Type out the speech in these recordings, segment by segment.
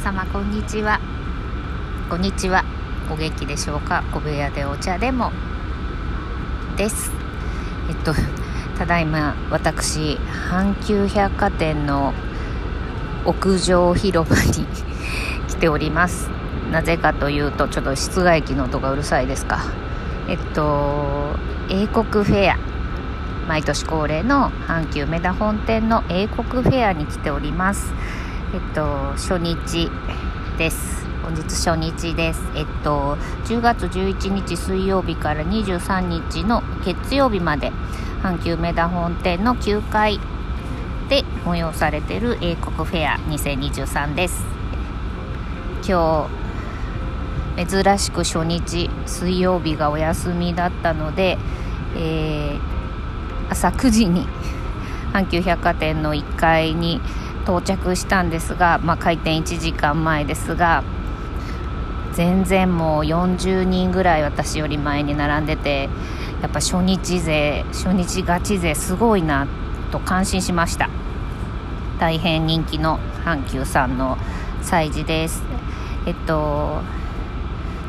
様こんにちは。こんにちは。お元気でしょうか？小部屋でお茶でも。です。えっとただいま私阪急百貨店の屋上広場に 来ております。なぜかというとちょっと室外機の音がうるさいですか。えっと英国フェア。毎年恒例の阪急梅田本店の英国フェアに来ております。えっと初日です。本日初日です。えっと10月11日水曜日から23日の月曜日まで阪急梅田本店の9階で催されている英国フェア2023です。今日珍しく初日水曜日がお休みだったので、えー朝9時に阪急百貨店の1階に到着したんですが、まあ、開店1時間前ですが全然もう40人ぐらい私より前に並んでてやっぱ初日勢初日ガチ勢すごいなと感心しました。大変人気の阪急さんの催事です。えっと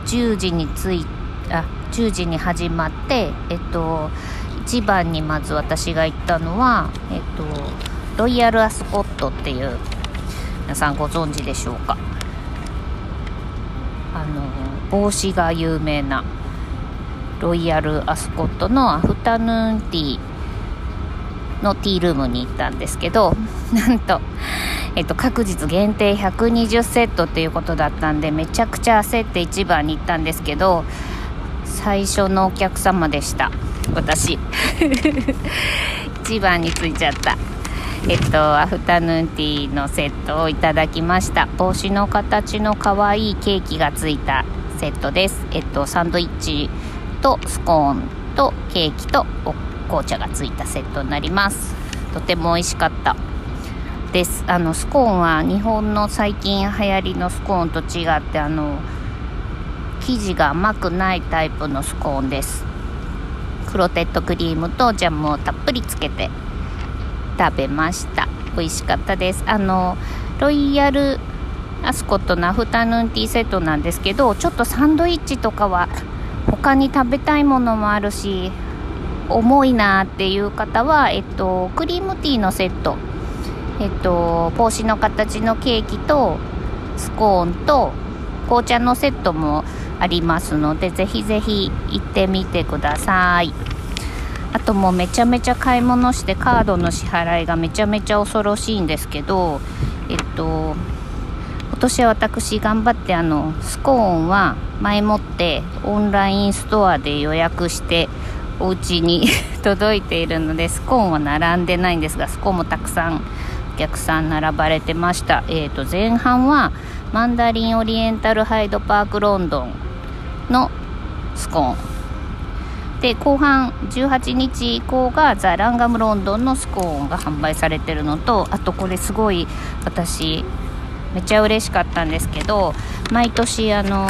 10時に着いあ10時に始まってえっと一番にまず私が行ったのは、えっと、ロイヤルアスコットっていう皆さんご存知でしょうか？あの帽子が有名なロイヤルアスコットのアフタヌーンティーのティールームに行ったんですけど なんと、えっと、確実限定120セットっていうことだったんでめちゃくちゃ焦って一番に行ったんですけど最初のお客様でした。私。一番についちゃった。えっとアフタヌーンティーのセットをいただきました。帽子の形の可愛いケーキがついたセットです。えっとサンドイッチとスコーンとケーキと紅茶がついたセットになります。とても美味しかった。です。あのスコーンは日本の最近流行りのスコーンと違ってあの生地が甘くないタイプのスコーンです。クロテッドクリームとジャムをたっぷりつけて食べました。美味しかったです。あのロイヤルアスコットのアフタヌーンティーセットなんですけどちょっとサンドイッチとかは他に食べたいものもあるし重いなっていう方は、えっと、クリームティーのセット。えっと帽子の形のケーキとスコーンと紅茶のセットもありますのでぜひぜひ行ってみてください。ともめちゃめちゃ買い物してカードの支払いがめちゃめちゃ恐ろしいんですけどえっと今年は私頑張ってあのスコーンは前もってオンラインストアで予約してお家に 届いているのでスコーンは並んでないんですがスコーンもたくさんお客さん並ばれてました。え、ー、と前半はマンダリンオリエンタルハイドパークロンドンのスコーン。で後半18日以降がザ・ランガムロンドンのスコーンが販売されてるのとあとこれすごい私めちゃ嬉しかったんですけど毎年あの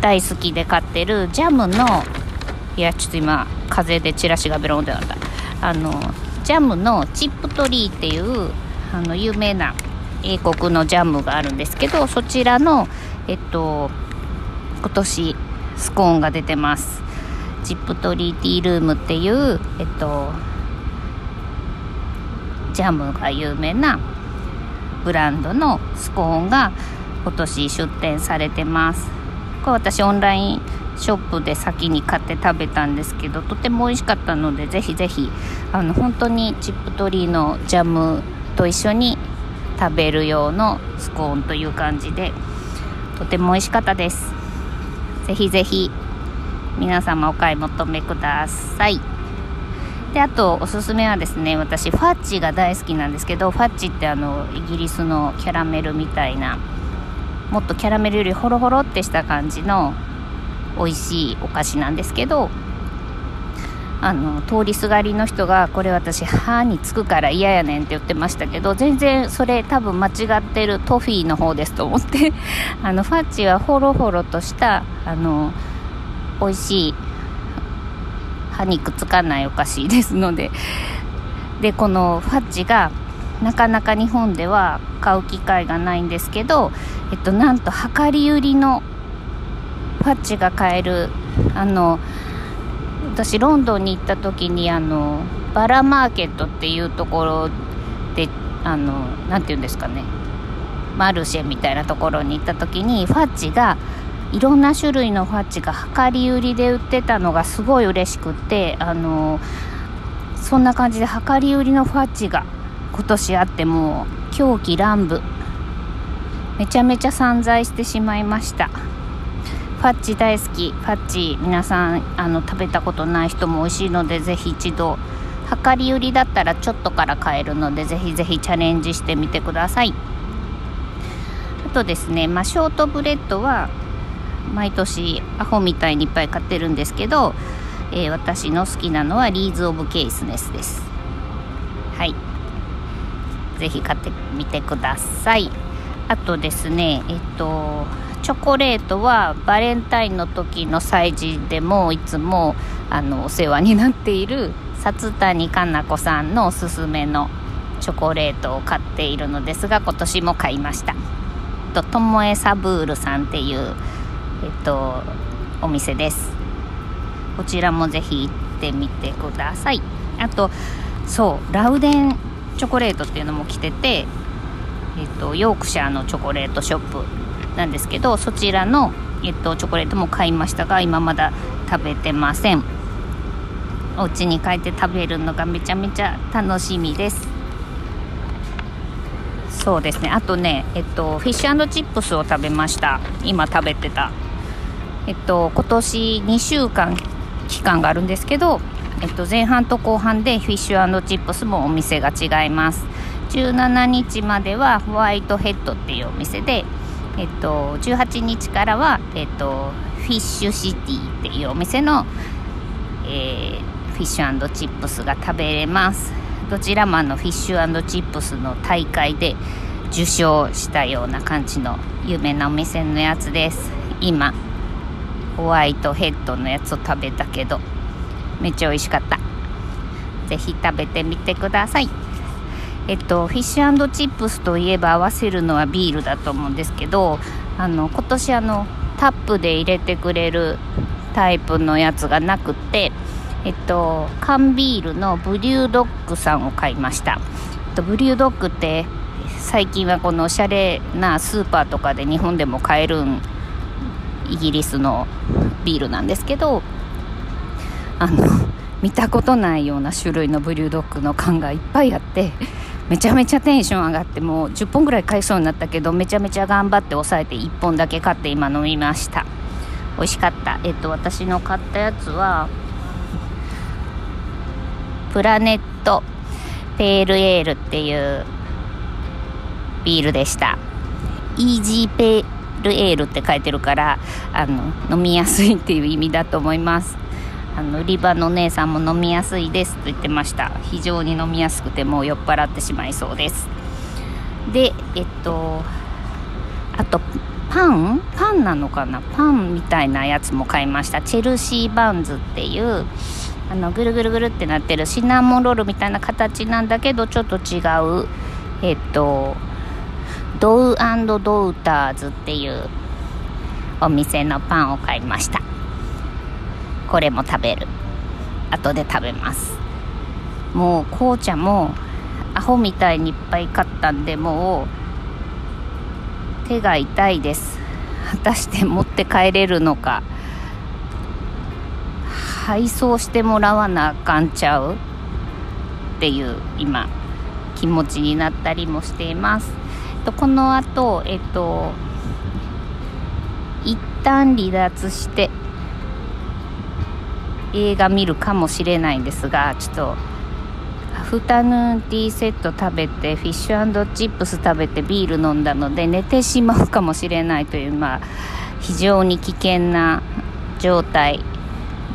大好きで買ってるジャムのいやちょっと今風でチラシがベロンってなった。あのジャムのチップトリーっていうあの有名な英国のジャムがあるんですけどそちらのえっと今年スコーンが出てます。チップトリーティールームっていうえっとジャムが有名なブランドのスコーンが今年出店されてます。これ私オンラインショップで先に買って食べたんですけどとても美味しかったのでぜひぜひあの本当にチップトリーのジャムと一緒に食べる用のスコーンという感じでとても美味しかったです。ぜひぜひ皆様お買い求めください。であとおすすめはですね私ファッチが大好きなんですけどファッチってあのイギリスのキャラメルみたいなもっとキャラメルよりホロホロってした感じの美味しいお菓子なんですけどあの通りすがりの人がこれ私歯につくから嫌やねんって言ってましたけど全然それ多分間違ってるトフィーの方ですと思ってあのファッチはホロホロとしたあの美味しい歯にくっつかないお菓子ですので。でこのファッチがなかなか日本では買う機会がないんですけど、えっと、なんと量り売りのファッジが買えるあの私ロンドンに行った時にあのバラマーケットっていうところであのなて言うんですかね。マルシェみたいなところに行った時にファッジがいろんな種類のファッジが量り売りで売ってたのがすごい嬉しくてあのそんな感じで量り売りのファッジが今年あっても狂気乱舞。めちゃめちゃ散財してしまいました。ファッチ大好き。ファッチ皆さんあの食べたことない人も美味しいのでぜひ一度量り売りだったらちょっとから買えるのでぜひぜひチャレンジしてみてください。あとですね、まあ、ショートブレッドは毎年アホみたいにいっぱい買ってるんですけど、えー、私の好きなのはリーズ・オブ・ケースネスです。はい。ぜひ買ってみてください。あとですねえっとチョコレートはバレンタインの時の催事でもいつもあのお世話になっている薩谷かな子さんのおすすめのチョコレートを買っているのですが今年も買いました。とともえサブールさんっていうえっとお店です。こちらもぜひ行ってみてください。あとそうラウデンチョコレートっていうのも来ててえっとヨークシャーのチョコレートショップなんですけどそちらの、えっと、チョコレートも買いましたが今まだ食べてません。お家に帰って食べるのがめちゃめちゃ楽しみです。そうですね。あとねえっとフィッシュチップスを食べました。今食べてた。えっと今年2週間期間があるんですけどえっと前半と後半でフィッシュチップスもお店が違います。17日まではホワイトヘッドっていうお店でえっと、18日からは、えっと、フィッシュシティっていうお店の、えー、フィッシュチップスが食べれます。どちらもあのフィッシュチップスの大会で受賞したような感じの有名なお店のやつです。今ホワイトヘッドのやつを食べたけどめっちゃ美味しかった。是非食べてみてください。えっと、フィッシュチップスといえば合わせるのはビールだと思うんですけどあの今年あのタップで入れてくれるタイプのやつがなくてえっと缶ビールのブリュードッグさんを買いました、えっと、ブリュードッグって最近はこのおしゃれなスーパーとかで日本でも買えるんイギリスのビールなんですけどあの 見たことないような種類のブリュードッグの缶がいっぱいあってめちゃめちゃテンション上がってもう10本ぐらい買いそうになったけどめちゃめちゃ頑張って抑えて1本だけ買って今飲みました。美味しかった。えっと私の買ったやつはプラネットペールエールっていうビールでした。イージーペールエールって書いてるからあの飲みやすいっていう意味だと思います。あの売り場の姉さんも飲みやすいですと言ってました。非常に飲みやすくてもう酔っ払ってしまいそうです。でえっとあとパン？パンなのかな？パンみたいなやつも買いました。チェルシーバンズっていうあのぐるぐるぐるってなってるシナモンロールみたいな形なんだけどちょっと違うえっとドウドウターズっていうお店のパンを買いました。これも食べる。後で食べます。もう紅茶もアホみたいにいっぱい買ったんでもう手が痛いです。果たして持って帰れるのか。配送してもらわなあかんちゃうっていう今気持ちになったりもしています。とこの後えっと一旦離脱して映画見るかもしれないんですがちょっとアフタヌーンティーセット食べてフィッシュチップス食べてビール飲んだので寝てしまうかもしれないという、まあ、非常に危険な状態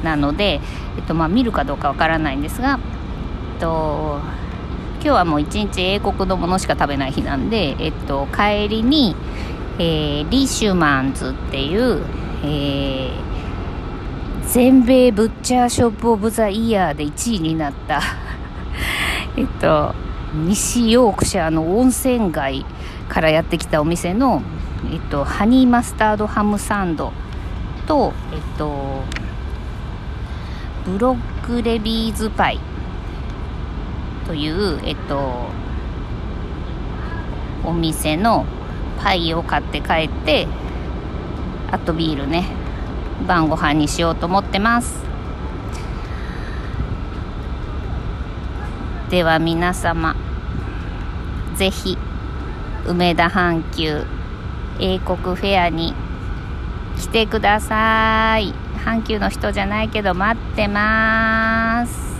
なので、えっとまあ、見るかどうかわからないんですが、えっと、今日はもう一日英国のものしか食べない日なんで、えっと、帰りに、えー、リシュマンズっていう、えー全米ブッチャーショップオブザイヤーで1位になった えっと西ヨークシャーの温泉街からやってきたお店の、えっと、ハニーマスタードハムサンドと、えっと、ブロックレビーズパイ。という、えっと、お店のパイを買って帰ってあとビールね晩ご飯にしようと思ってます。では皆様ぜひ梅田阪急英国フェアに来てください。阪急の人じゃないけど待ってます。